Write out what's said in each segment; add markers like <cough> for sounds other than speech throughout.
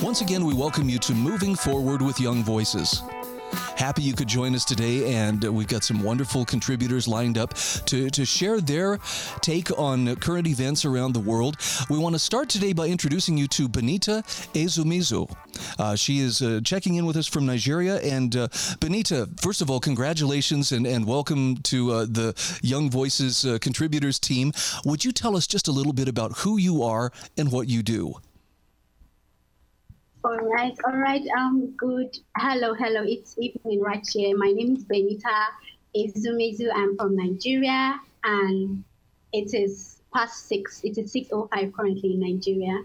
Once again, we welcome you to Moving Forward with Young Voices. Happy you could join us today, and we've got some wonderful contributors lined up to, to share their take on current events around the world. We want to start today by introducing you to Benita Ezumezu. Uh, she is uh, checking in with us from Nigeria. And uh, Benita, first of all, congratulations and, and welcome to uh, the Young Voices uh, contributors team. Would you tell us just a little bit about who you are and what you do? All right, all right. Um, good. Hello, hello. It's evening right here. My name is Benita Ezumezu. I'm from Nigeria, and it is past six. It is six oh five currently in Nigeria,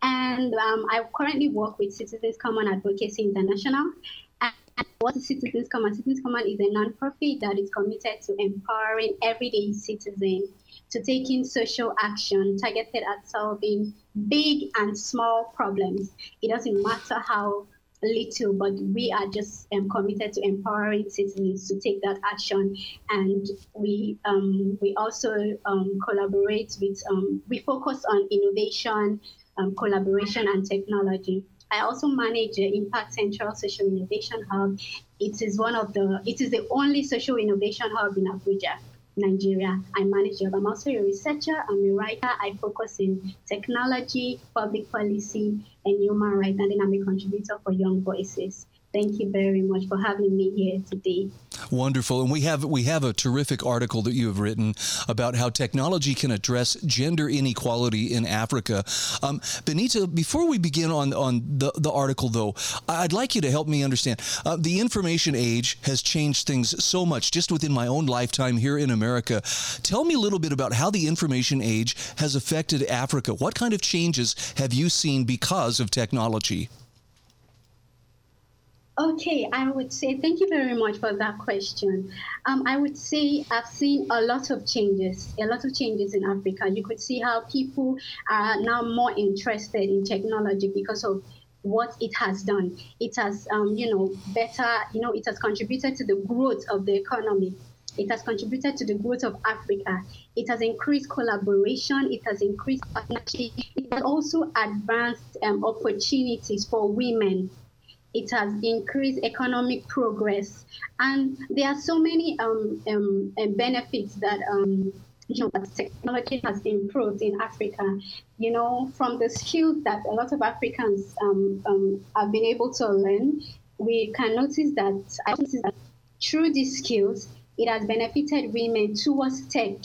and um, I currently work with Citizens Common Advocacy International. And what is Citizens Common? Citizens Common is a non-profit that is committed to empowering everyday citizens to taking social action targeted at solving big and small problems. It doesn't matter how little, but we are just um, committed to empowering citizens to take that action. And we um, we also um, collaborate with um, we focus on innovation, um, collaboration, and technology. I also manage the Impact Central Social Innovation Hub. It is one of the it is the only social innovation hub in Abuja. Nigeria. I manage job. I'm also a researcher. I'm a writer. I focus in technology, public policy, and human rights. And then I'm a contributor for Young Voices. Thank you very much for having me here today. Wonderful, and we have we have a terrific article that you have written about how technology can address gender inequality in Africa. Um, Benita, before we begin on on the the article, though, I'd like you to help me understand. Uh, the information age has changed things so much just within my own lifetime here in America. Tell me a little bit about how the information age has affected Africa. What kind of changes have you seen because of technology? Okay, I would say thank you very much for that question. Um, I would say I've seen a lot of changes, a lot of changes in Africa. You could see how people are now more interested in technology because of what it has done. It has, um, you know, better, you know, it has contributed to the growth of the economy. It has contributed to the growth of Africa. It has increased collaboration. It has increased partnership. It has also advanced um, opportunities for women it has increased economic progress, and there are so many um, um, uh, benefits that um, you know that technology has improved in Africa. You know, from the skills that a lot of Africans um, um, have been able to learn, we can notice that, I notice that through these skills, it has benefited women towards tech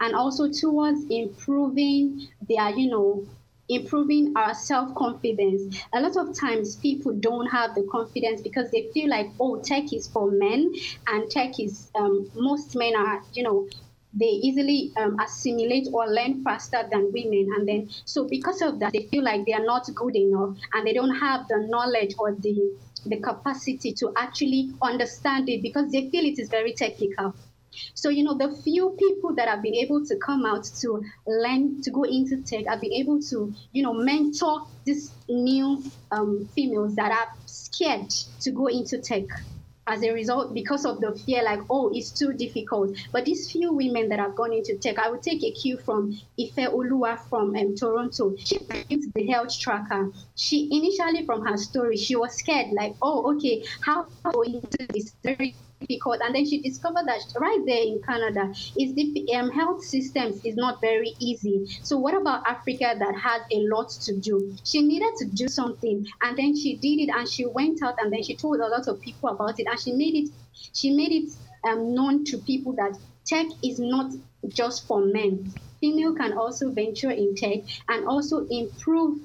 and also towards improving their, you know, improving our self confidence. A lot of times people don't have the confidence because they feel like, oh, tech is for men, and tech is, um, most men are, you know, they easily um, assimilate or learn faster than women. And then, so because of that, they feel like they are not good enough and they don't have the knowledge or the the capacity to actually understand it because they feel it is very technical. So, you know, the few people that have been able to come out to learn, to go into tech, I've been able to, you know, mentor these new um, females that are scared to go into tech as a result because of the fear like oh it's too difficult. But these few women that have gone into tech i would take a cue from ife olua from um, toronto. She built the health tracker. She initially from her story she was scared like oh okay how go into this very difficult. And then she discovered that right there in Canada, is the um, health systems is not very easy. So what about Africa that has a lot to do? She needed to do something, and then she did it, and she went out, and then she told a lot of people about it, and she made it. She made it um, known to people that tech is not just for men. Female can also venture in tech and also improve.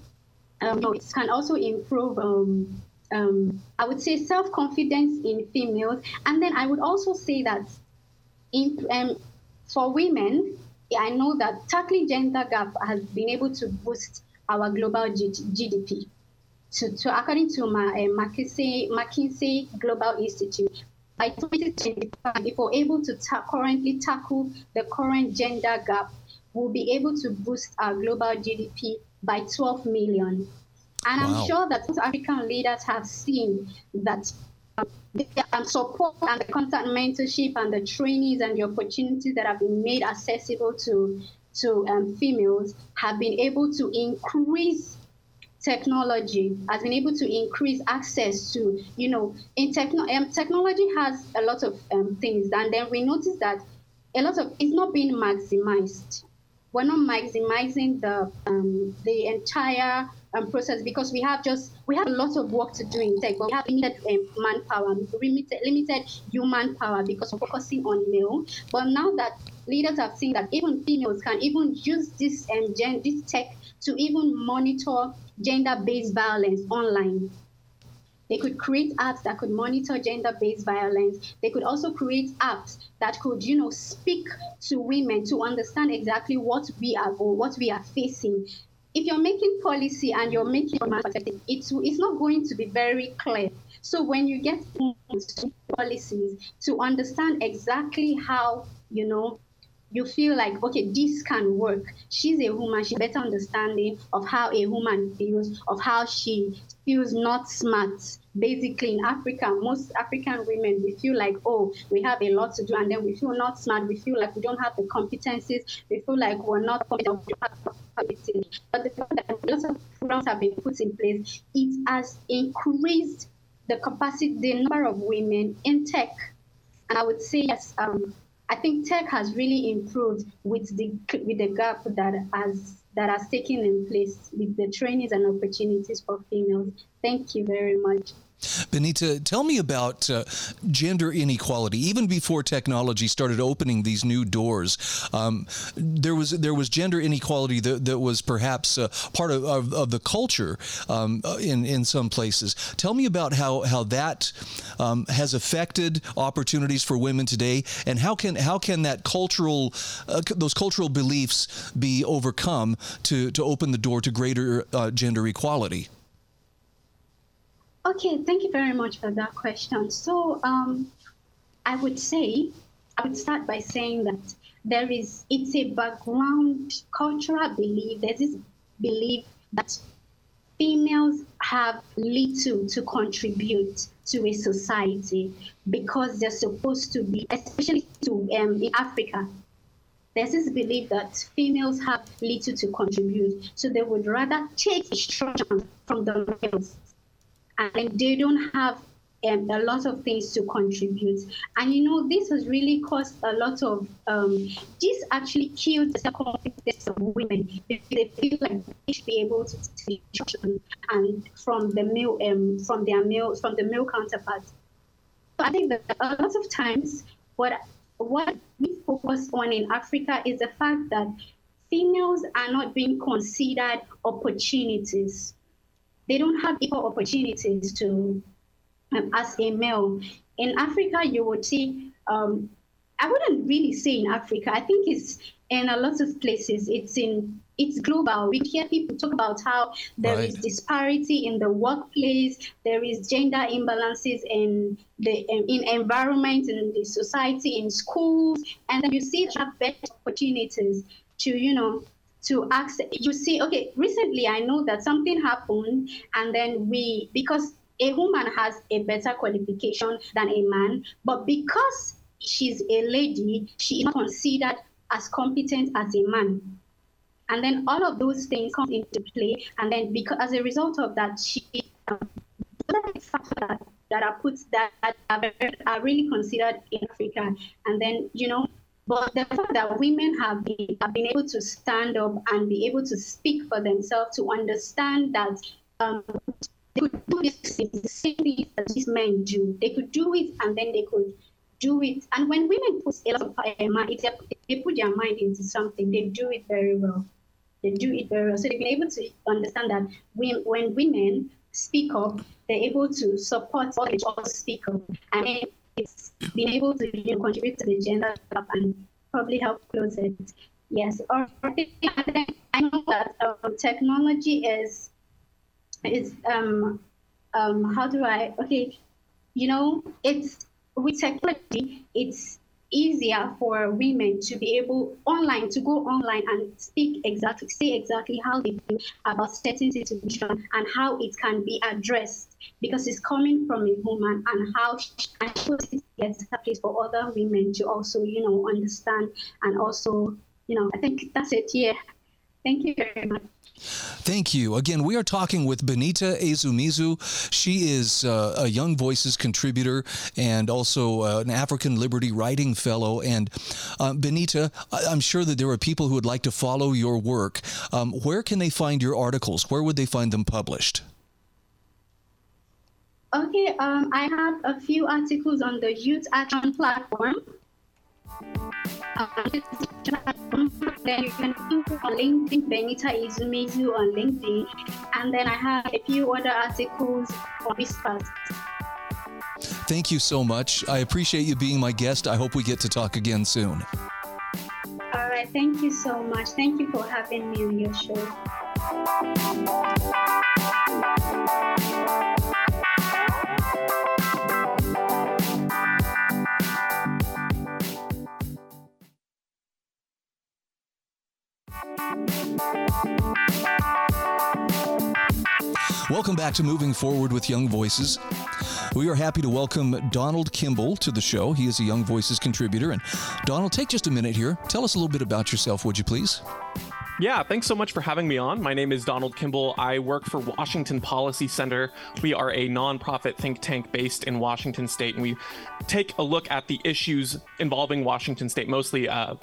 Um, can also improve um, um, I would say self confidence in females, and then I would also say that in um, for women, I know that tackling gender gap has been able to boost our global G- GDP. To, to according to my uh, McKinsey, McKinsey Global Institute, by 2025, if we're able to ta- currently tackle the current gender gap, we'll be able to boost our global GDP by 12 million. And wow. I'm sure that South African leaders have seen that the support and the constant mentorship and the trainings and the opportunities that have been made accessible to to um, females have been able to increase technology has been able to increase access to you know in techno um, technology has a lot of um, things and then we notice that a lot of it's not being maximized we're not maximizing the um, the entire um, process because we have just we have a lot of work to do in tech, but we have limited um, manpower, limited limited human power because we're focusing on male. But now that leaders have seen that even females can even use this um, gen, this tech to even monitor gender-based violence online. They could create apps that could monitor gender-based violence. They could also create apps that could, you know, speak to women to understand exactly what we are or what we are facing. If you're making policy and you're making perspective, it's it's not going to be very clear. So when you get policies to understand exactly how, you know, you feel like okay this can work. She's a woman she's better understanding of how a woman feels of how she feels not smart. Basically in africa most african women we feel like oh we have a lot to do and then we feel not smart. We feel like we don't have the competencies. We feel like we're not competent but the fact that lots of programs have been put in place it has increased the capacity the number of women in tech and i would say yes um, I think tech has really improved with the with the gap that has that has taken in place with the trainings and opportunities for females. Thank you very much. Benita, tell me about uh, gender inequality. Even before technology started opening these new doors, um, there was there was gender inequality that, that was perhaps uh, part of, of, of, the culture um, uh, in in some places. Tell me about how how that um, has affected opportunities for women today, and how can how can that cultural uh, those cultural beliefs be overcome to to open the door to greater uh, gender equality. Okay, thank you very much for that question. So, um, I would say, I would start by saying that there is, it's a background cultural belief. There's this belief that females have little to contribute to a society because they're supposed to be, especially to um, in Africa. There's this belief that females have little to contribute, so they would rather take instructions from the males and they don't have um, a lot of things to contribute. And you know, this has really caused a lot of um, this actually killed the confidence of women. They, feel like they should be able to take and from the male um, from their male from the male counterparts. So I think that a lot of times what what we focus on in Africa is the fact that females are not being considered opportunities they don't have equal opportunities to um, as a male. In Africa, you would see, um, I wouldn't really say in Africa, I think it's in a lot of places, it's in it's global. We hear people talk about how there right. is disparity in the workplace, there is gender imbalances in the in environment, in the society, in schools, and then you see have better opportunities to you know to ask you see okay recently i know that something happened and then we because a woman has a better qualification than a man but because she's a lady she is not considered as competent as a man. And then all of those things come into play. And then because as a result of that she that, that are put that are, are really considered in africa. And then you know but the fact that women have been, have been able to stand up and be able to speak for themselves, to understand that um, they could do this the same thing that these men do. They could do it and then they could do it. And when women put a lot of they put their mind into something, they do it very well. They do it very well. So they've been able to understand that when, when women speak up, they're able to support others speak up. And it's being able to you know, contribute to the gender gap and probably help close it. Yes, or I know that um, technology is is um um how do I okay, you know it's with technology it's easier for women to be able online to go online and speak exactly say exactly how they feel about certain situation and how it can be addressed because it's coming from a woman and how she, and gets a place for other women to also you know understand and also you know, I think that's it. Yeah. Thank you very much. Thank you. Again, we are talking with Benita Ezumezu. She is uh, a Young Voices contributor and also uh, an African Liberty Writing Fellow. And uh, Benita, I'm sure that there are people who would like to follow your work. Um, where can they find your articles? Where would they find them published? Okay, um, I have a few articles on the Youth Action platform. Then you can look on LinkedIn, Benita Ezumezu on LinkedIn, and then I have a few other articles on Whispers. Thank you so much. I appreciate you being my guest. I hope we get to talk again soon. All right. Thank you so much. Thank you for having me on your show. Welcome back to Moving Forward with Young Voices. We are happy to welcome Donald Kimball to the show. He is a Young Voices contributor. And Donald, take just a minute here. Tell us a little bit about yourself, would you please? Yeah, thanks so much for having me on. My name is Donald Kimball. I work for Washington Policy Center. We are a nonprofit think tank based in Washington State, and we take a look at the issues involving Washington State, mostly uh,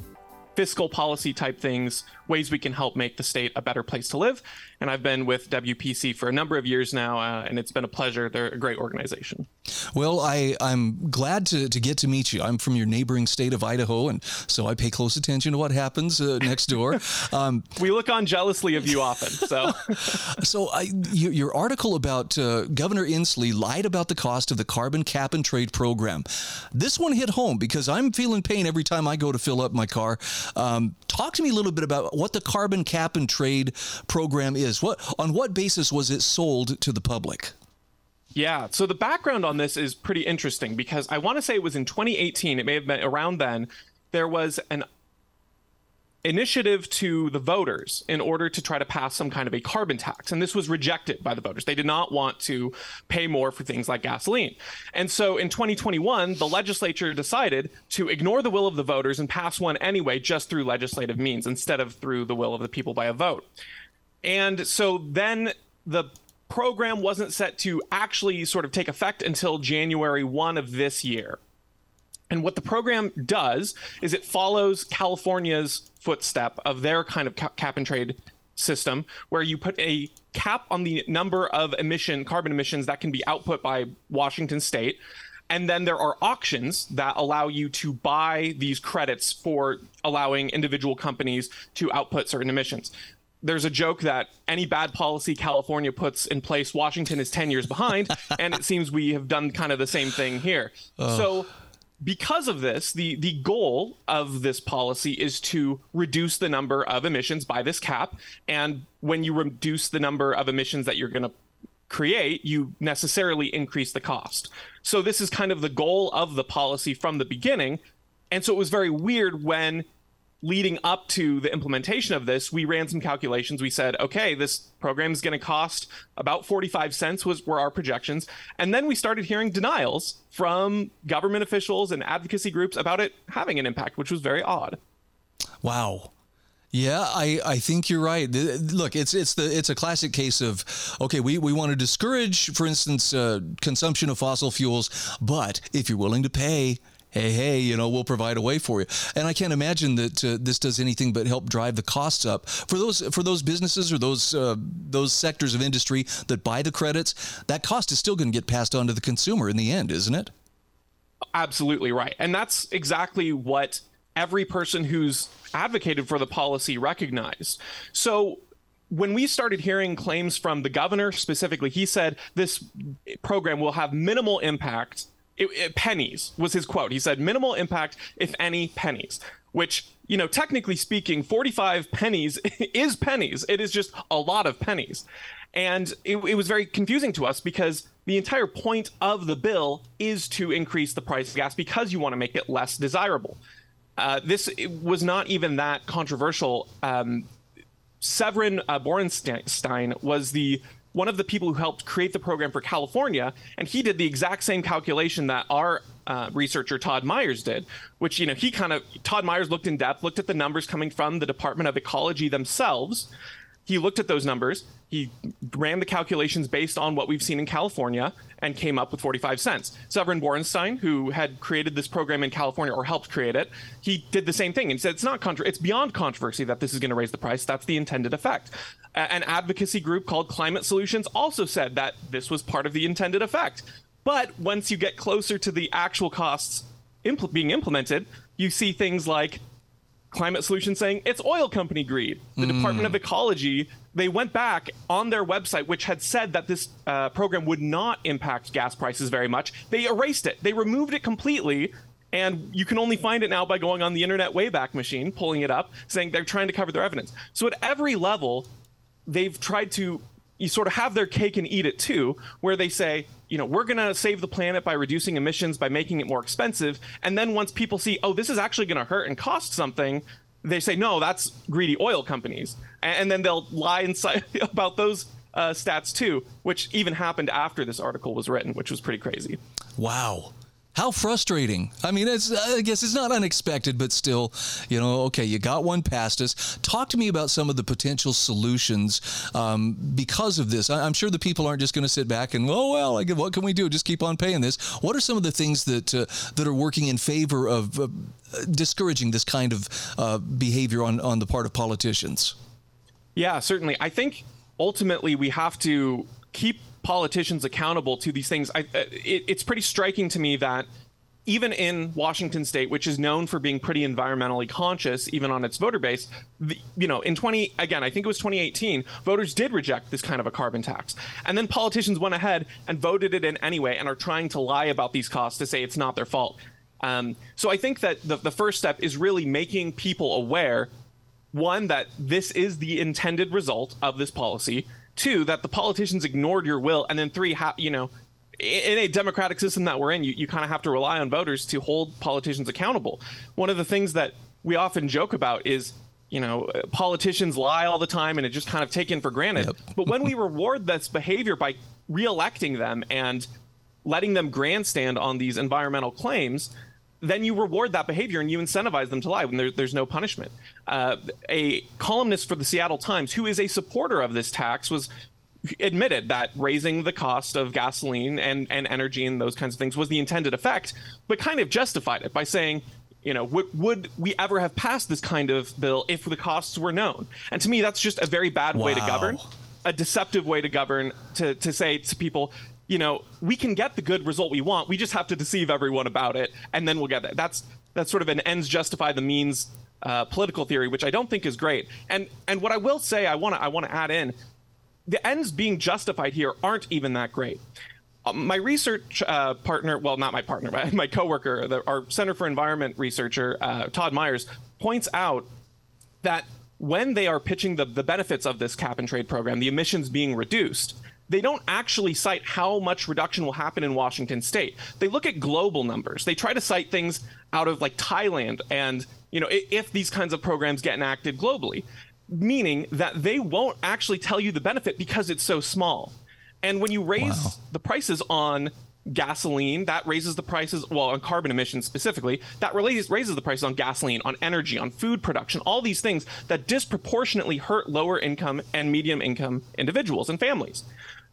fiscal policy type things, ways we can help make the state a better place to live. And I've been with WPC for a number of years now, uh, and it's been a pleasure. They're a great organization. Well, I, I'm glad to, to get to meet you. I'm from your neighboring state of Idaho, and so I pay close attention to what happens uh, next door. <laughs> Um, we look on jealously of you often. So, <laughs> so I, your, your article about uh, Governor Inslee lied about the cost of the carbon cap and trade program. This one hit home because I'm feeling pain every time I go to fill up my car. Um, talk to me a little bit about what the carbon cap and trade program is. What on what basis was it sold to the public? Yeah, so the background on this is pretty interesting because I want to say it was in 2018, it may have been around then, there was an initiative to the voters in order to try to pass some kind of a carbon tax. And this was rejected by the voters. They did not want to pay more for things like gasoline. And so in 2021, the legislature decided to ignore the will of the voters and pass one anyway, just through legislative means instead of through the will of the people by a vote. And so then the program wasn't set to actually sort of take effect until January 1 of this year. And what the program does is it follows California's footstep of their kind of cap and trade system, where you put a cap on the number of emission carbon emissions that can be output by Washington State. And then there are auctions that allow you to buy these credits for allowing individual companies to output certain emissions. There's a joke that any bad policy California puts in place, Washington is 10 years behind. and it seems we have done kind of the same thing here. So because of this, the, the goal of this policy is to reduce the number of emissions by this cap. And when you reduce the number of emissions that you're going to create, you necessarily increase the cost. So this is kind of the goal of the policy from the beginning. And so it was very weird when leading up to the implementation of this, we ran some calculations. We said, okay, this program is going to cost about 45 cents was were our projections. And then we started hearing denials from government officials and advocacy groups about it having an impact, which was very odd. Wow. Yeah, I, I think you're right. Look, it's it's the it's a classic case of okay, we, we want to discourage, for instance, uh, consumption of fossil fuels, but if you're willing to pay, hey, hey, you know, we'll provide a way for you. And I can't imagine that uh, this does anything but help drive the costs up for those for those businesses or those uh, those sectors of industry that buy the credits. That cost is still going to get passed on to the consumer in the end, isn't it? Absolutely right, and that's exactly what every person who's advocated for the policy recognized. So when we started hearing claims from the governor specifically, he said this program will have minimal impact it, it, pennies was his quote. He said, minimal impact, if any, pennies. Which, you know, technically speaking, 45 pennies <laughs> is pennies. It is just a lot of pennies. And it, it was very confusing to us because the entire point of the bill is to increase the price of gas because you want to make it less desirable. Uh, this was not even that controversial. Um, Severin uh, Borenstein was the one of the people who helped create the program for California, and he did the exact same calculation that our uh, researcher Todd Myers did, which you know he kind of Todd Myers looked in depth, looked at the numbers coming from the Department of Ecology themselves. He looked at those numbers. He ran the calculations based on what we've seen in California and came up with 45 cents. Severin Borenstein, who had created this program in California or helped create it, he did the same thing and said it's not contra- it's beyond controversy that this is going to raise the price. That's the intended effect. An advocacy group called Climate Solutions also said that this was part of the intended effect. But once you get closer to the actual costs impl- being implemented, you see things like Climate Solutions saying it's oil company greed. The mm. Department of Ecology, they went back on their website, which had said that this uh, program would not impact gas prices very much. They erased it, they removed it completely. And you can only find it now by going on the Internet Wayback Machine, pulling it up, saying they're trying to cover their evidence. So at every level, they've tried to you sort of have their cake and eat it too, where they say, you know, we're going to save the planet by reducing emissions by making it more expensive. And then once people see, oh, this is actually going to hurt and cost something, they say, no, that's greedy oil companies. And, then they'll lie inside <laughs> about those uh, stats too, which even happened after this article was written, which was pretty crazy. Wow. How frustrating. I mean, it's, I guess it's not unexpected, but still, you know, okay, you got one past us. Talk to me about some of the potential solutions um, because of this. I, am sure the people aren't just going to sit back and, oh, well, like, what can we do? Just keep on paying this. What are some of the things that, uh, that are working in favor of uh, discouraging this kind of uh, behavior on, on the part of politicians? Yeah, certainly. I think ultimately we have to keep politicians accountable to these things. I, uh, it, it's pretty striking to me that even in Washington state, which is known for being pretty environmentally conscious, even on its voter base, the, you know, in 20, again, I think it was 2018, voters did reject this kind of a carbon tax. And then politicians went ahead and voted it in anyway and are trying to lie about these costs to say it's not their fault. Um, so I think that the, the first step is really making people aware one, that this is the intended result of this policy, Two, that the politicians ignored your will, and then three, ha- you know, in a democratic system that we're in, you, you kind of have to rely on voters to hold politicians accountable. One of the things that we often joke about is, you know, politicians lie all the time and it just kind of taken for granted. Yep. but when we <laughs> reward this behavior by reelecting them and letting them grandstand on these environmental claims, then you reward that behavior and you incentivize them to lie when there, there's no punishment. Uh, a columnist for the Seattle Times, who is a supporter of this tax, was admitted that raising the cost of gasoline and, and energy and those kinds of things was the intended effect, but kind of justified it by saying, you know, would, would we ever have passed this kind of bill if the costs were known? And to me, that's just a very bad wow. way to govern, a deceptive way to govern, to, to say to people, you know, we can get the good result we want. We just have to deceive everyone about it, and then we'll get that. That's that's sort of an ends justify the means uh, political theory, which I don't think is great. And and what I will say, I want to I want to add in, the ends being justified here aren't even that great. Um, my research uh, partner, well, not my partner, but <laughs> my coworker, the, our Center for Environment researcher, uh, Todd Myers, points out that when they are pitching the, the benefits of this cap and trade program, the emissions being reduced, they don't actually cite how much reduction will happen in Washington state. They look at global numbers. They try to cite things out of like Thailand and, you know, if these kinds of programs get enacted globally, meaning that they won't actually tell you the benefit because it's so small. And when you raise wow. the prices on gasoline, that raises the prices, well, on carbon emissions specifically, that raises, raises the prices on gasoline, on energy, on food production, all these things that disproportionately hurt lower income and medium income individuals and families.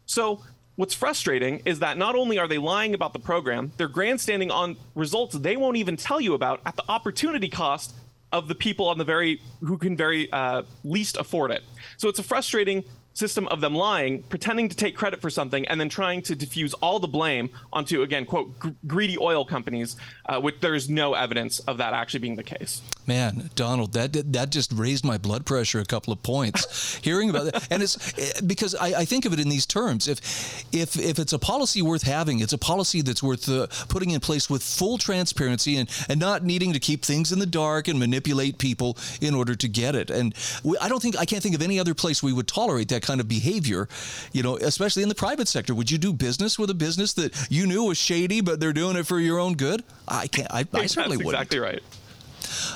So what's frustrating is that not only are they lying about the program, they're grandstanding on results they won't even tell you about at the opportunity cost of the people on the very who can very uh, least afford it. So it's a frustrating system of them lying, pretending to take credit for something, and then trying to diffuse all the blame onto, again, quote, greedy oil companies, uh, which there's no evidence of that actually being the case. Man, Donald, that that just raised my blood pressure a couple of points <laughs> hearing about that, and it's eh, because I, I, think of it in these terms. If if if it's a policy worth having, it's a policy that's worth uh, putting in place with full transparency and and not needing to keep things in the dark and manipulate people in order to get it. And we, I don't think I can't think of any other place we would tolerate that kind of behavior. You know, especially in the private sector. Would you do business with a business that you knew was shady, but they're doing it for your own good? I can't. I, I certainly wouldn't. Exactly right.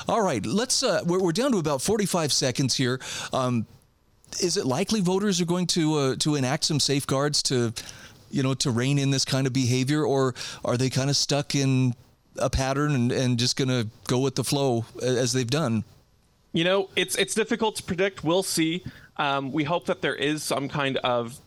All right, let's. Uh, we're, we're down to about 45 seconds here. Um, is it likely voters are going to uh, to enact some safeguards to, you know, to rein in this kind of behavior, or are they kind of stuck in a pattern and, and just going to go with the flow as they've done? You know, it's it's difficult to predict. We'll see. Um, we hope that there is some kind of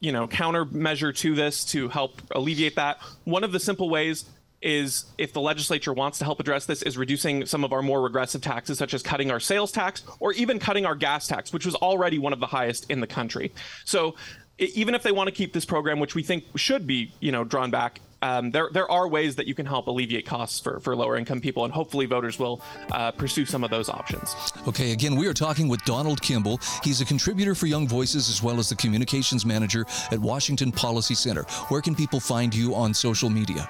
you know countermeasure to this to help alleviate that. One of the simple ways is if the legislature wants to help address this is reducing some of our more regressive taxes such as cutting our sales tax or even cutting our gas tax which was already one of the highest in the country so even if they want to keep this program which we think should be you know drawn back um, there, there are ways that you can help alleviate costs for, for lower income people, and hopefully voters will uh, pursue some of those options. Okay, again, we are talking with Donald Kimball. He's a contributor for Young Voices as well as the communications manager at Washington Policy Center. Where can people find you on social media?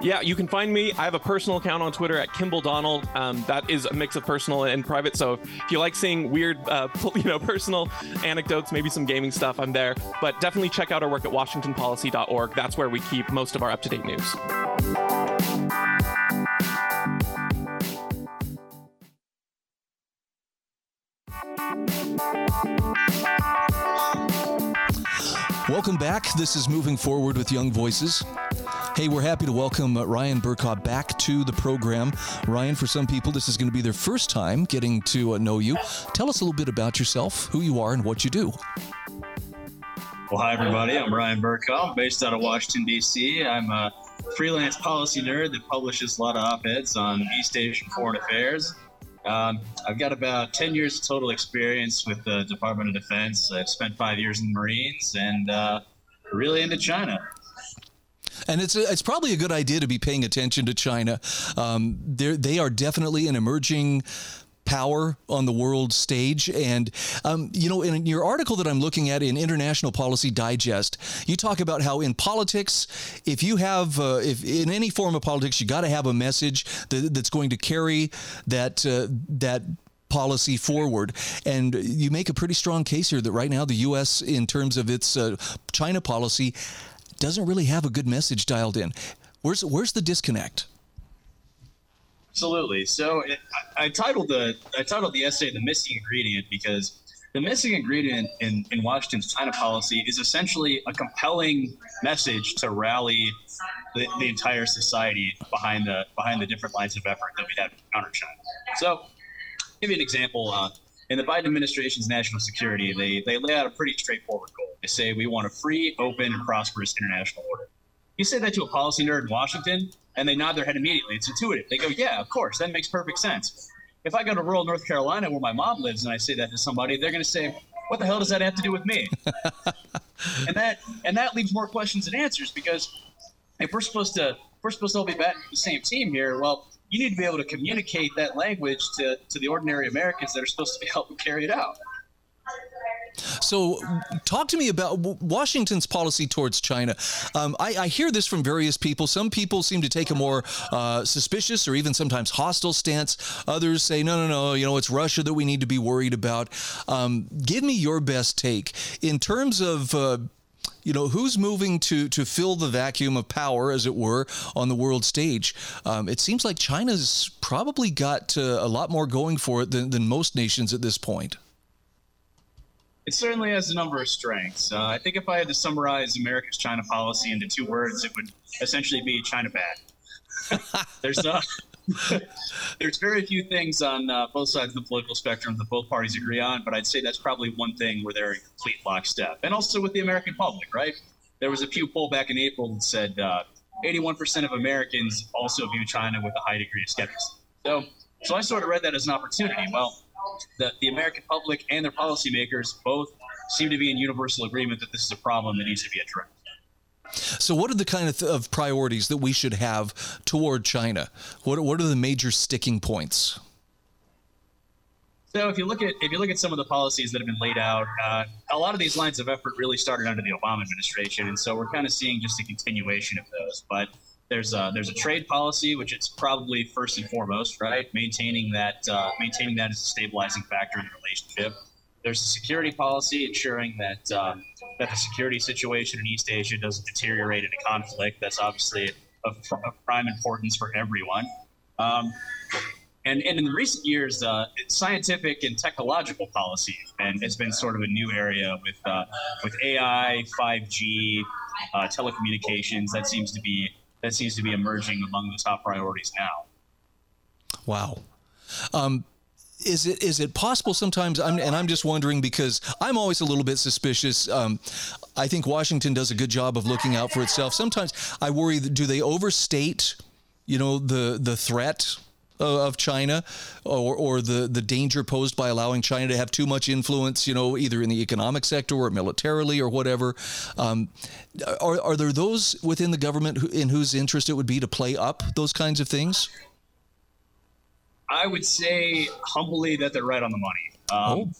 Yeah, you can find me. I have a personal account on Twitter at Kimball Donald. Um, that is a mix of personal and private. So if you like seeing weird, uh, <laughs> you know, personal anecdotes, maybe some gaming stuff, I'm there. But definitely check out our work at WashingtonPolicy.org. That's where we keep most of our up-to-date news. Welcome back. This is Moving Forward with Young Voices. Hey, we're happy to welcome Ryan Bercaw back to the program. Ryan, for some people, this is going to be their first time getting to uh, know you. Tell us a little bit about yourself, who you are, and what you do. Well, hi, everybody. I'm Ryan Bercaw, based out of Washington, D.C. I'm a freelance policy nerd that publishes a lot of op eds on East Asian foreign affairs. Um, I've got about 10 years total experience with the Department of Defense. I've spent five years in the Marines and uh, really into China. And it's it's probably a good idea to be paying attention to China. Um, they are definitely an emerging power on the world stage. And, um, you know, in your article that I'm looking at in International Policy Digest, you talk about how in politics, if you have, uh, if in any form of politics, you got to have a message that, that's going to carry that, uh, that policy forward. And you make a pretty strong case here that right now the U.S., in terms of its uh, China policy, doesn't really have a good message dialed in. Where's where's the disconnect? Absolutely. So it, I, I, titled the I titled the essay "The Missing Ingredient" because the missing ingredient in, in Washington's China policy is essentially a compelling message to rally the, the entire society behind the behind the different lines of effort that we have to counter China. So, give you an example. Uh, in the Biden administration's national security, they, they lay out a pretty straightforward goal. They say we want a free, open, and prosperous international order. You say that to a policy nerd in Washington, and they nod their head immediately. It's intuitive. They go, yeah, of course, that makes perfect sense. If I go to rural North Carolina where my mom lives and I say that to somebody, they're going to say, what the hell does that have to do with me? <laughs> and that and that leaves more questions than answers because if we're supposed to if we're supposed to all be back the same team here, well, you need to be able to communicate that language to, to the ordinary Americans that are supposed to be helping carry it out. So, talk to me about Washington's policy towards China. Um, I, I, hear this from various people. Some people seem to take a more uh, suspicious or even sometimes hostile stance. Others say, no, no, no, you know, it's Russia that we need to be worried about. Um, give me your best take in terms of uh, you know, who's moving to to fill the vacuum of power, as it were, on the world stage? Um, it seems like China's probably got uh, a lot more going for it than, than most nations at this point. It certainly has a number of strengths. Uh, I think if I had to summarize America's China policy into two words, it would essentially be China bad. <laughs> There's uh, <laughs> there's very few things on uh, both sides of the political spectrum that both parties agree on, but I'd say that's probably one thing where they're in complete lockstep. And also with the American public, right? There was a Pew poll back in April that said uh, 81% of Americans also view China with a high degree of skepticism. So, so I sort of read that as an opportunity. Well, the, the American public and their policymakers both seem to be in universal agreement that this is a problem that needs to be addressed. So, what are the kind of, th- of priorities that we should have toward China? What what are the major sticking points? So, if you look at if you look at some of the policies that have been laid out, uh, a lot of these lines of effort really started under the Obama administration, and so we're kind of seeing just a continuation of those. But there's a, there's a trade policy, which it's probably first and foremost, right? Maintaining that uh, maintaining that as a stabilizing factor in the relationship. There's a security policy ensuring that um, that the security situation in East Asia doesn't deteriorate into conflict. That's obviously of, of prime importance for everyone. Um, and, and in the recent years, uh, scientific and technological policy and has been sort of a new area with uh, with AI, 5G, uh, telecommunications. That seems to be that seems to be emerging among the top priorities now. Wow. Um, is it is it possible sometimes I'm, and i'm just wondering because i'm always a little bit suspicious um, i think washington does a good job of looking out for itself sometimes i worry do they overstate you know the the threat of China or, or the, the danger posed by allowing China to have too much influence, you know, either in the economic sector or militarily or whatever. Um, are, are there those within the government who, in whose interest it would be to play up those kinds of things? I would say humbly that they're right on the money. Um, oh.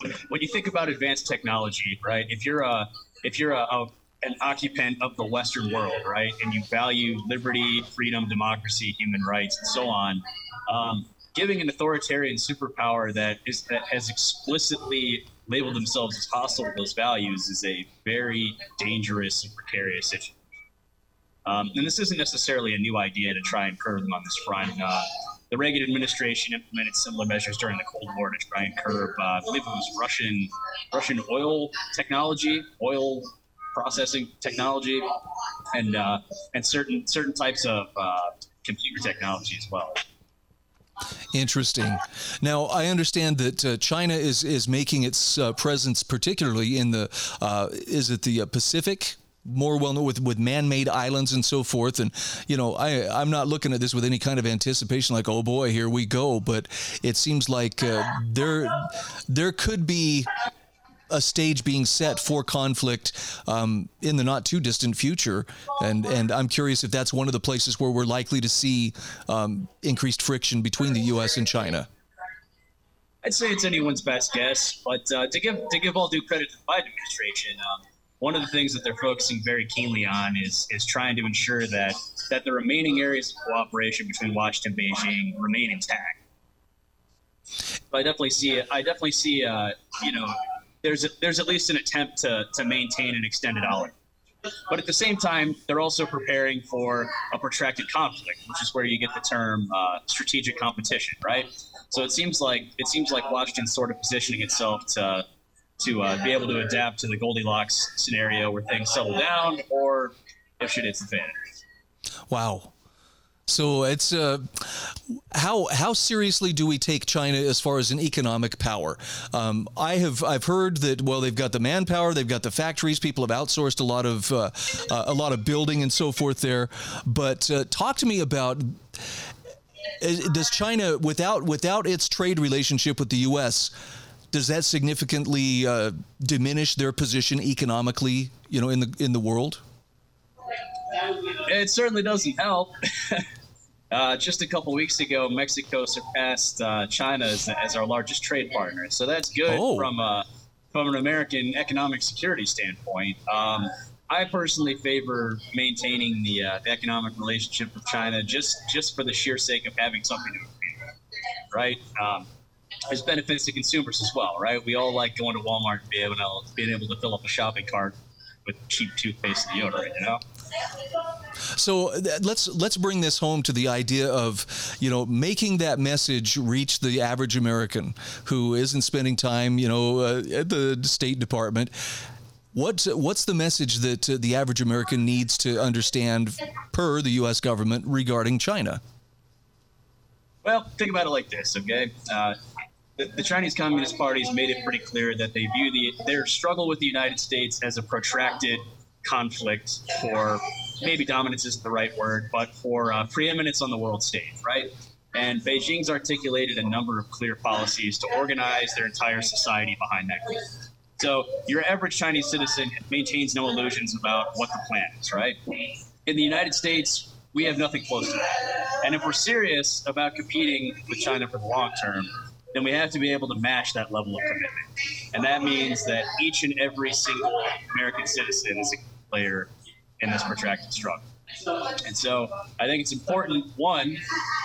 when, when, you think about advanced technology, right? If you're a if you're a, a an occupant of the Western world, right, and you value liberty, freedom, democracy, human rights, and so on, um, giving an authoritarian superpower that is that has explicitly labeled themselves as hostile to those values is a very dangerous and precarious situation. Um, and this isn't necessarily a new idea to try and curb them on this front. Uh, the Reagan administration implemented similar measures during the Cold War to try and curb, uh, I believe it was Russian Russian oil technology, oil processing technology, and uh, and certain certain types of uh, computer technology as well. Interesting. Now, I understand that uh, China is is making its uh, presence, particularly in the uh, is it the uh, Pacific more well known with, with man-made islands and so forth. And, you know, I, I'm not looking at this with any kind of anticipation like, oh boy, here we go. But it seems like uh, there, there could be a stage being set for conflict um, in the not too distant future. And, and I'm curious if that's one of the places where we're likely to see um, increased friction between the U.S. and China. I'd say it's anyone's best guess, but uh, to give to give all due credit to the Biden administration, um, one of the things that they're focusing very keenly on is is trying to ensure that that the remaining areas of cooperation between Washington and Beijing remain intact. I definitely see I definitely see uh, you know there's a, there's at least an attempt to to maintain an extended olive. But at the same time, they're also preparing for a protracted conflict, which is where you get the term uh, strategic competition, right? So it seems like it seems like Washington's sort of positioning itself to to uh, be able to adapt to the Goldilocks scenario where things settle down or if shit the fan. Wow. So it's uh, how how seriously do we take China as far as an economic power? Um, I have I've heard that well they've got the manpower, they've got the factories, people have outsourced a lot of uh, uh, a lot of building and so forth there. But uh, talk to me about does China without without its trade relationship with the U.S does that significantly uh, diminish their position economically, you know, in the in the world? It certainly doesn't help. <laughs> uh, just a couple weeks ago, Mexico surpassed uh, China as, as, our largest trade partner, so that's good oh. from a from an American economic security standpoint. Um, I personally favor maintaining the, uh, the, economic relationship with China just just for the sheer sake of having something to compete right? Um, there's benefits to consumers as well, right? We all like going to Walmart and being able to, being able to fill up a shopping cart with cheap toothpaste and deodorant, you know. So let's let's bring this home to the idea of you know making that message reach the average American who isn't spending time you know uh, at the State Department. What what's the message that uh, the average American needs to understand per the U.S. government regarding China? Well, think about it like this, okay? Uh, the, the, Chinese Communist Party has made it pretty clear that they view the their struggle with the United States as a protracted conflict for maybe dominance isn't the right word, but for uh, preeminence on the world stage, right? And Beijing's articulated a number of clear policies to organize their entire society behind that goal. So your average Chinese citizen maintains no illusions about what the plan is, right? In the United States, we have nothing close to that. And if we're serious about competing with China for the long term, then we have to be able to match that level of commitment. And that means that each and every single American citizen is a player in this protracted struggle. And so I think it's important, one,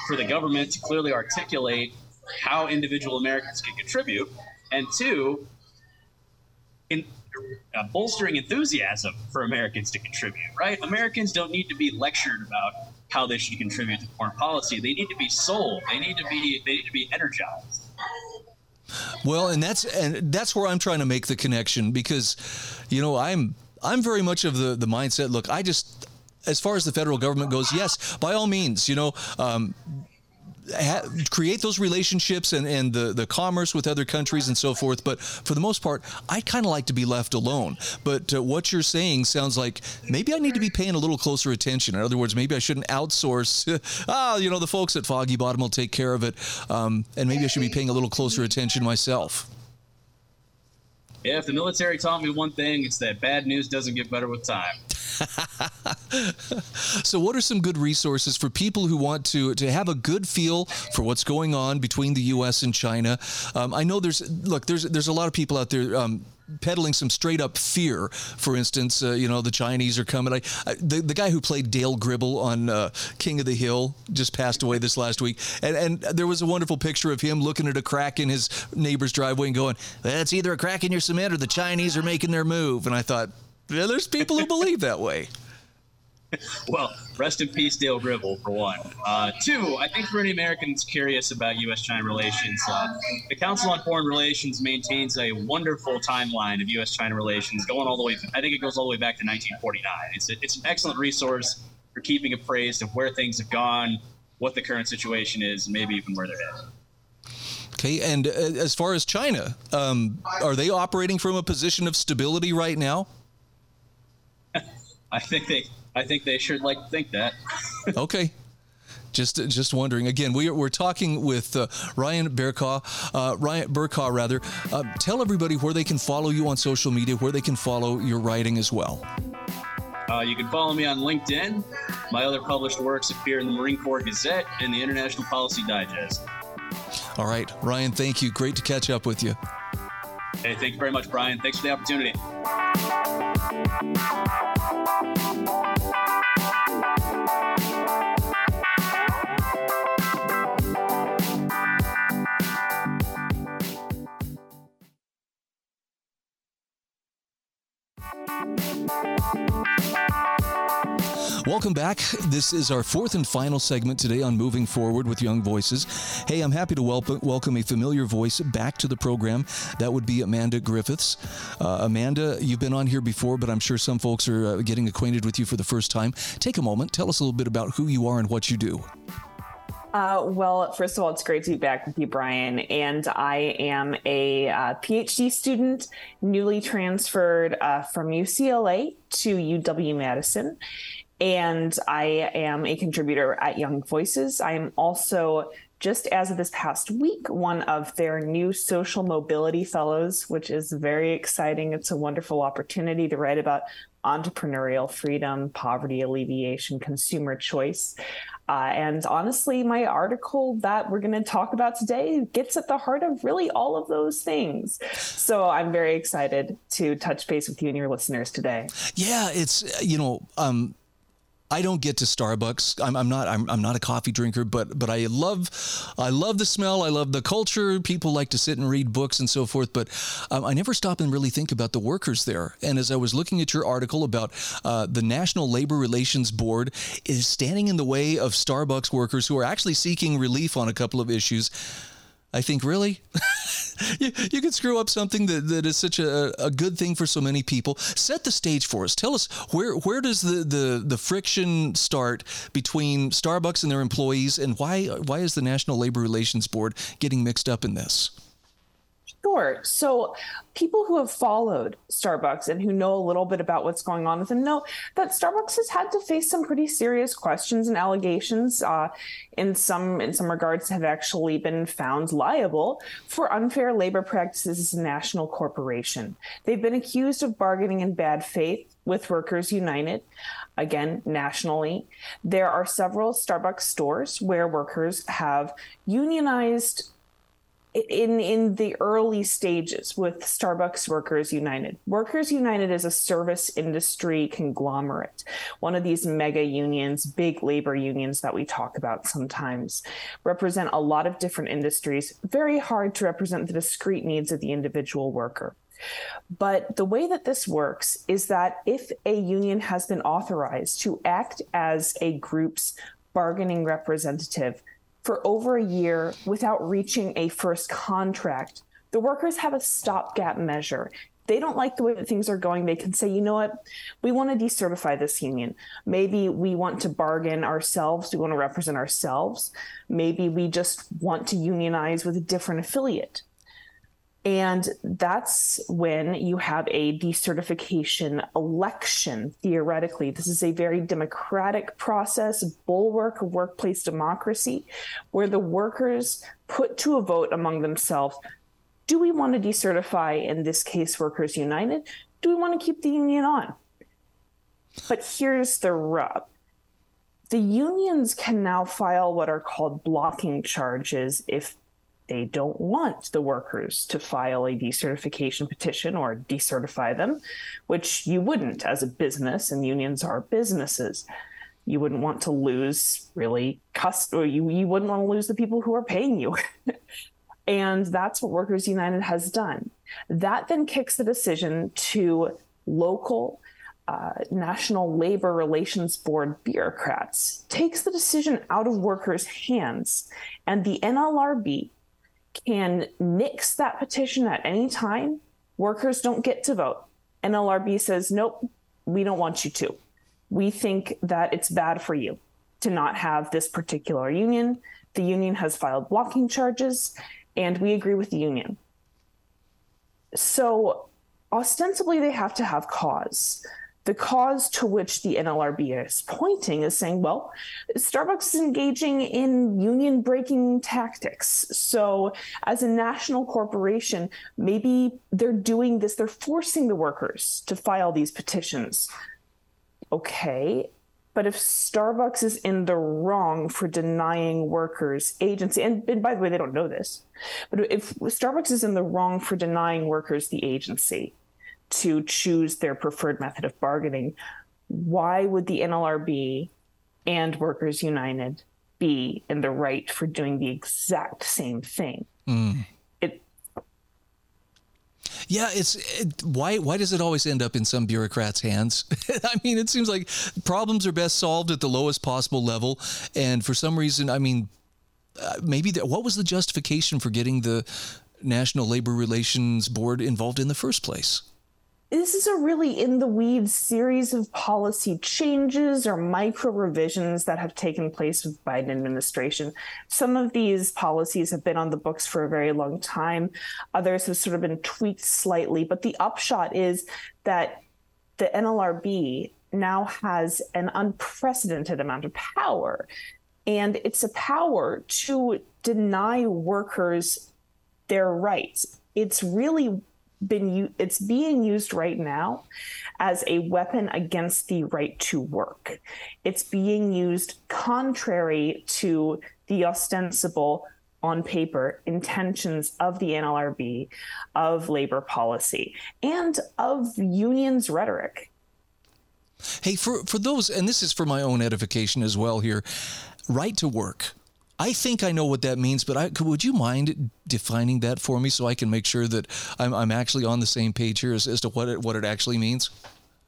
for the government to clearly articulate how individual Americans can contribute, and two, in uh, bolstering enthusiasm for Americans to contribute, right? Americans don't need to be lectured about how they should contribute to foreign policy. They need to be sold. They need to be they need to be energized. Well, and that's and that's where I'm trying to make the connection because, you know, I'm I'm very much of the the mindset. Look, I just as far as the federal government goes, yes, by all means, you know, um, ha- create those relationships and, and the, the commerce with other countries and so forth. But for the most part, I kind of like to be left alone. But uh, what you're saying sounds like maybe I need to be paying a little closer attention. In other words, maybe I shouldn't outsource. <laughs> ah, you know, the folks at Foggy Bottom will take care of it. Um, and maybe I should be paying a little closer attention myself. Yeah, if the military taught me one thing, it's that bad news doesn't get better with time. <laughs> so, what are some good resources for people who want to to have a good feel for what's going on between the U.S. and China? Um, I know there's look there's there's a lot of people out there. Um, peddling some straight up fear. For instance, uh, you know the Chinese are coming. I, I, the the guy who played Dale Gribble on uh, King of the Hill just passed away this last week, and and there was a wonderful picture of him looking at a crack in his neighbor's driveway and going, "That's either a crack in your cement or the Chinese are making their move." And I thought, yeah, there's people who believe that way. Well, rest in peace, Dale Gribble, for one. Uh, two, I think for any Americans curious about U.S. China relations, uh, the Council on Foreign Relations maintains a wonderful timeline of U.S. China relations going all the way, I think it goes all the way back to 1949. It's, a, it's an excellent resource for keeping appraised of where things have gone, what the current situation is, and maybe even where they're headed. Okay, and uh, as far as China, um, are they operating from a position of stability right now? <laughs> I think they I think they should like think that. <laughs> okay. Just, just wondering. Again, we are, we're talking with uh, Ryan Berkaw, uh, Ryan Bercaw, rather. Uh, tell everybody where they can follow you on social media, where they can follow your writing as well. Uh, you can follow me on LinkedIn. My other published works appear in the Marine Corps Gazette and the International Policy Digest. All right, Ryan. Thank you. Great to catch up with you. Hey, thank you very much, Brian. Thanks for the opportunity. Welcome back. This is our fourth and final segment today on Moving Forward with Young Voices. Hey, I'm happy to welcome, welcome a familiar voice back to the program. That would be Amanda Griffiths. Uh, Amanda, you've been on here before, but I'm sure some folks are uh, getting acquainted with you for the first time. Take a moment, tell us a little bit about who you are and what you do. Uh, well, first of all, it's great to be back with you, Brian. And I am a uh, PhD student, newly transferred uh, from UCLA to UW Madison and I am a contributor at Young Voices. I am also, just as of this past week, one of their new social mobility fellows, which is very exciting. It's a wonderful opportunity to write about entrepreneurial freedom, poverty alleviation, consumer choice. Uh, and honestly, my article that we're going to talk about today gets at the heart of really all of those things. So I'm very excited to touch base with you and your listeners today. Yeah, it's, you know, um, I don't get to Starbucks. I'm, I'm not. I'm, I'm, not a coffee drinker, but but I love, I love the smell. I love the culture. People like to sit and read books and so forth. But um, I never stop and really think about the workers there. And as I was looking at your article about uh, the National Labor Relations Board is standing in the way of Starbucks workers who are actually seeking relief on a couple of issues. I think really, <laughs> you, you could screw up something that, that is such a, a good thing for so many people. Set the stage for us. Tell us where where does the, the, the friction start between Starbucks and their employees, and why why is the National Labor Relations Board getting mixed up in this? Sure. So, people who have followed Starbucks and who know a little bit about what's going on with them know that Starbucks has had to face some pretty serious questions and allegations. Uh, in some in some regards, have actually been found liable for unfair labor practices as a national corporation. They've been accused of bargaining in bad faith with Workers United, again, nationally. There are several Starbucks stores where workers have unionized in in the early stages with Starbucks Workers United. Workers United is a service industry conglomerate, one of these mega unions, big labor unions that we talk about sometimes, represent a lot of different industries, very hard to represent the discrete needs of the individual worker. But the way that this works is that if a union has been authorized to act as a group's bargaining representative for over a year without reaching a first contract The workers have a stopgap measure they don't like the way that things are going, they can say, you know what, we want to decertify this union. Maybe we want to bargain ourselves, we want to represent ourselves. Maybe we just want to unionize with a different affiliate. And that's when you have a decertification election, theoretically. This is a very democratic process, bulwark workplace democracy, where the workers put to a vote among themselves do we want to decertify, in this case, Workers United? Do we want to keep the union on? But here's the rub the unions can now file what are called blocking charges if they don't want the workers to file a decertification petition or decertify them, which you wouldn't as a business, and unions are businesses. You wouldn't want to lose really cust- or you, you wouldn't want to lose the people who are paying you. <laughs> And that's what Workers United has done. That then kicks the decision to local uh, National Labor Relations Board bureaucrats, takes the decision out of workers' hands, and the NLRB can nix that petition at any time. Workers don't get to vote. NLRB says, nope, we don't want you to. We think that it's bad for you to not have this particular union. The union has filed blocking charges and we agree with the union. So ostensibly, they have to have cause. The cause to which the NLRB is pointing is saying, well, Starbucks is engaging in union breaking tactics. So, as a national corporation, maybe they're doing this, they're forcing the workers to file these petitions. Okay, but if Starbucks is in the wrong for denying workers agency, and, and, by the way, they don't know this, but if Starbucks is in the wrong for denying workers the agency to choose their preferred method of bargaining, why would the NLRB and Workers United be in the right for doing the exact same thing? Mm. Yeah, it's it, why why does it always end up in some bureaucrats' hands? <laughs> I mean, it seems like problems are best solved at the lowest possible level, and for some reason, I mean, uh, maybe the, what was the justification for getting the National Labor Relations Board involved in the first place? This is a really in the weeds series of policy changes or micro revisions that have taken place with Biden administration. Some of these policies have been on the books for a very long time. Others have sort of been tweaked slightly, but the upshot is that the NLRB now has an unprecedented amount of power. And it's a power to deny workers their rights. It's really been it's being used right now as a weapon against the right to work. It's being used contrary to the ostensible on paper intentions of the NLRB, of labor policy, and of unions rhetoric. Hey, for, for those, and this is for my own edification as well here, right to work. I think I know what that means, but I, would you mind defining that for me so I can make sure that I'm, I'm actually on the same page here as, as to what it, what it actually means?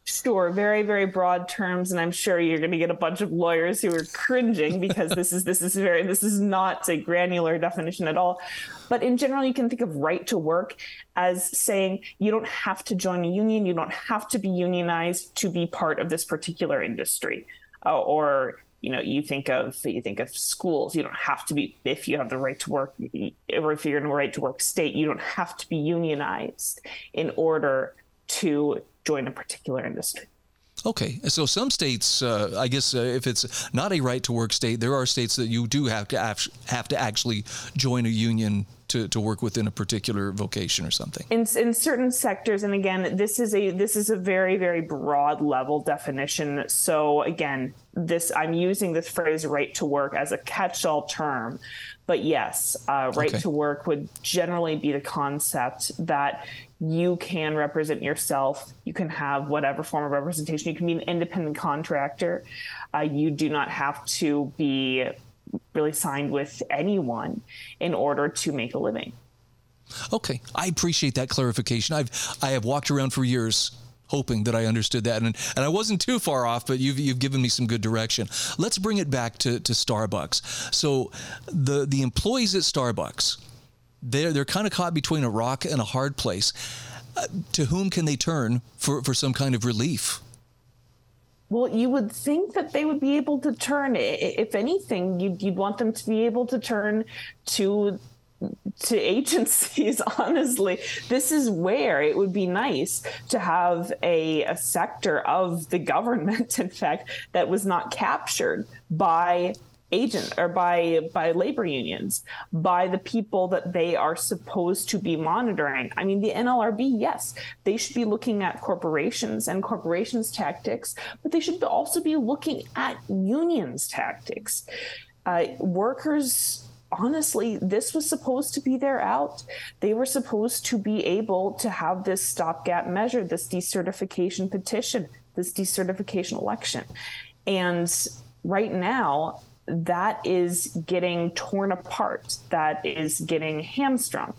Sure, very very broad terms, and I'm sure you're going to get a bunch of lawyers who are cringing because this is this is very this is not a granular definition at all. But in general, you can think of right to work as saying you don't have to join a union, you don't have to be unionized to be part of this particular industry, uh, or you know you think of you think of schools. You don't have to be if you have the right to work or if you're in a right to work state you don't have to be unionized in order to join a particular industry Okay, so some states, uh, I guess, uh, if it's not a right to work state, there are states that you do have to have to actually join a union to, to work within a particular vocation or something. In, in certain sectors, and again, this is a this is a very very broad level definition. So again, this I'm using this phrase "right to work" as a catch-all term, but yes, uh, right okay. to work would generally be the concept that you can represent yourself. You can have whatever form of representation. You can be an independent contractor. Uh, you do not have to be really signed with anyone in order to make a living. Okay, I appreciate that clarification. I've I have walked around for years hoping that I understood that, and and I wasn't too far off. But you've you've given me some good direction. Let's bring it back to to Starbucks. So the the employees at Starbucks they're they're kind of caught between a rock and a hard place. Uh, to whom can they turn for for some kind of relief? Well, you would think that they would be able to turn. If anything, you'd, you'd want them to be able to turn to to <laughs> agencies honestly this is where it would be nice to have a, a sector of the government <laughs> in fact that was not captured by agent or by by labor unions by the people that they are supposed to be monitoring i mean the nlrb yes they should be looking at corporations and corporations tactics but they should also be looking at unions tactics uh, workers honestly, this was supposed to be their out. They were supposed to be able to have this stopgap measure, this decertification petition, this decertification election. And right now, that is getting torn apart, that is getting hamstrung.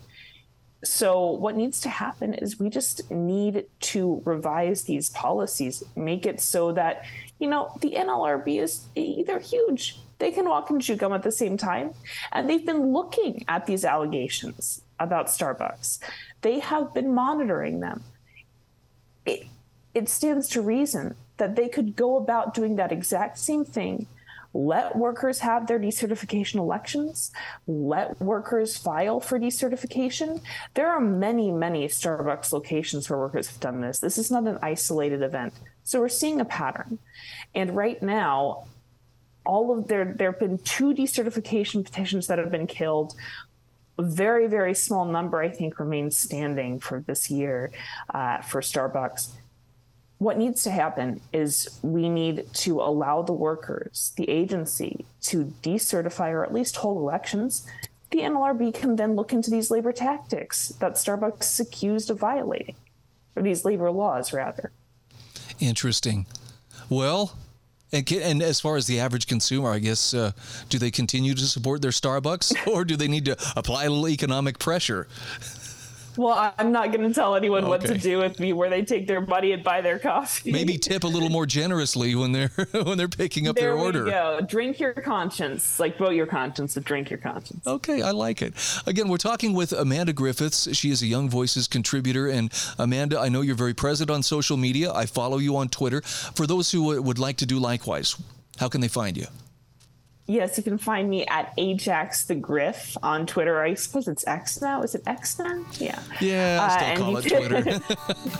So, what needs to happen is we just need to revise these policies, make it so that, you know, the NLRB is either huge, they can walk and chew gum at the same time. And they've been looking at these allegations about Starbucks, they have been monitoring them. It, it stands to reason that they could go about doing that exact same thing let workers have their decertification elections, let workers file for decertification. There are many, many Starbucks locations where workers have done this. This is not an isolated event. So we're seeing a pattern. And right now, all of there there have been two decertification petitions that have been killed a very very small number i think remains standing for this year uh, for starbucks what needs to happen is we need to allow the workers, the agency, to decertify or at least hold elections. The NLRB can then look into these labor tactics that Starbucks is accused of violating, or these labor laws, rather. Interesting. Well, and, and, as far as the average consumer, I guess, uh, do they continue to support their Starbucks <laughs> or do they need to apply a little economic pressure? Well, I'm not going to tell anyone okay. what to do with me where they take their money and buy their coffee. Maybe tip a little more generously when they're <laughs> when they're picking up there their order. Go. Drink your conscience, like vote your conscience, but drink your conscience. Okay, I like it. Again, we're talking with Amanda Griffiths. She is a Young Voices contributor, and Amanda, I know you're very present on social media. I follow you on Twitter. For those who would like to do likewise, how can they find you? Yes, you can find me at Ajax the Griff on Twitter. I suppose it's X now. Is it X now? Yeah. Yeah, I still uh, call it can, Twitter.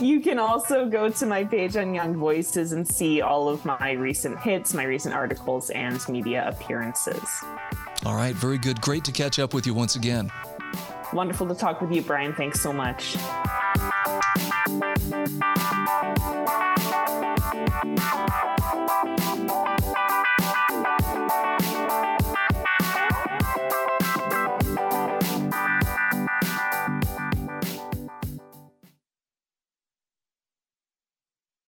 <laughs> <laughs> you can also go to my page on Young Voices and see all of my recent hits, my recent articles, and media appearances. All right, very good. Great to catch up with you once again. Wonderful to talk with you, Brian. Thanks so much.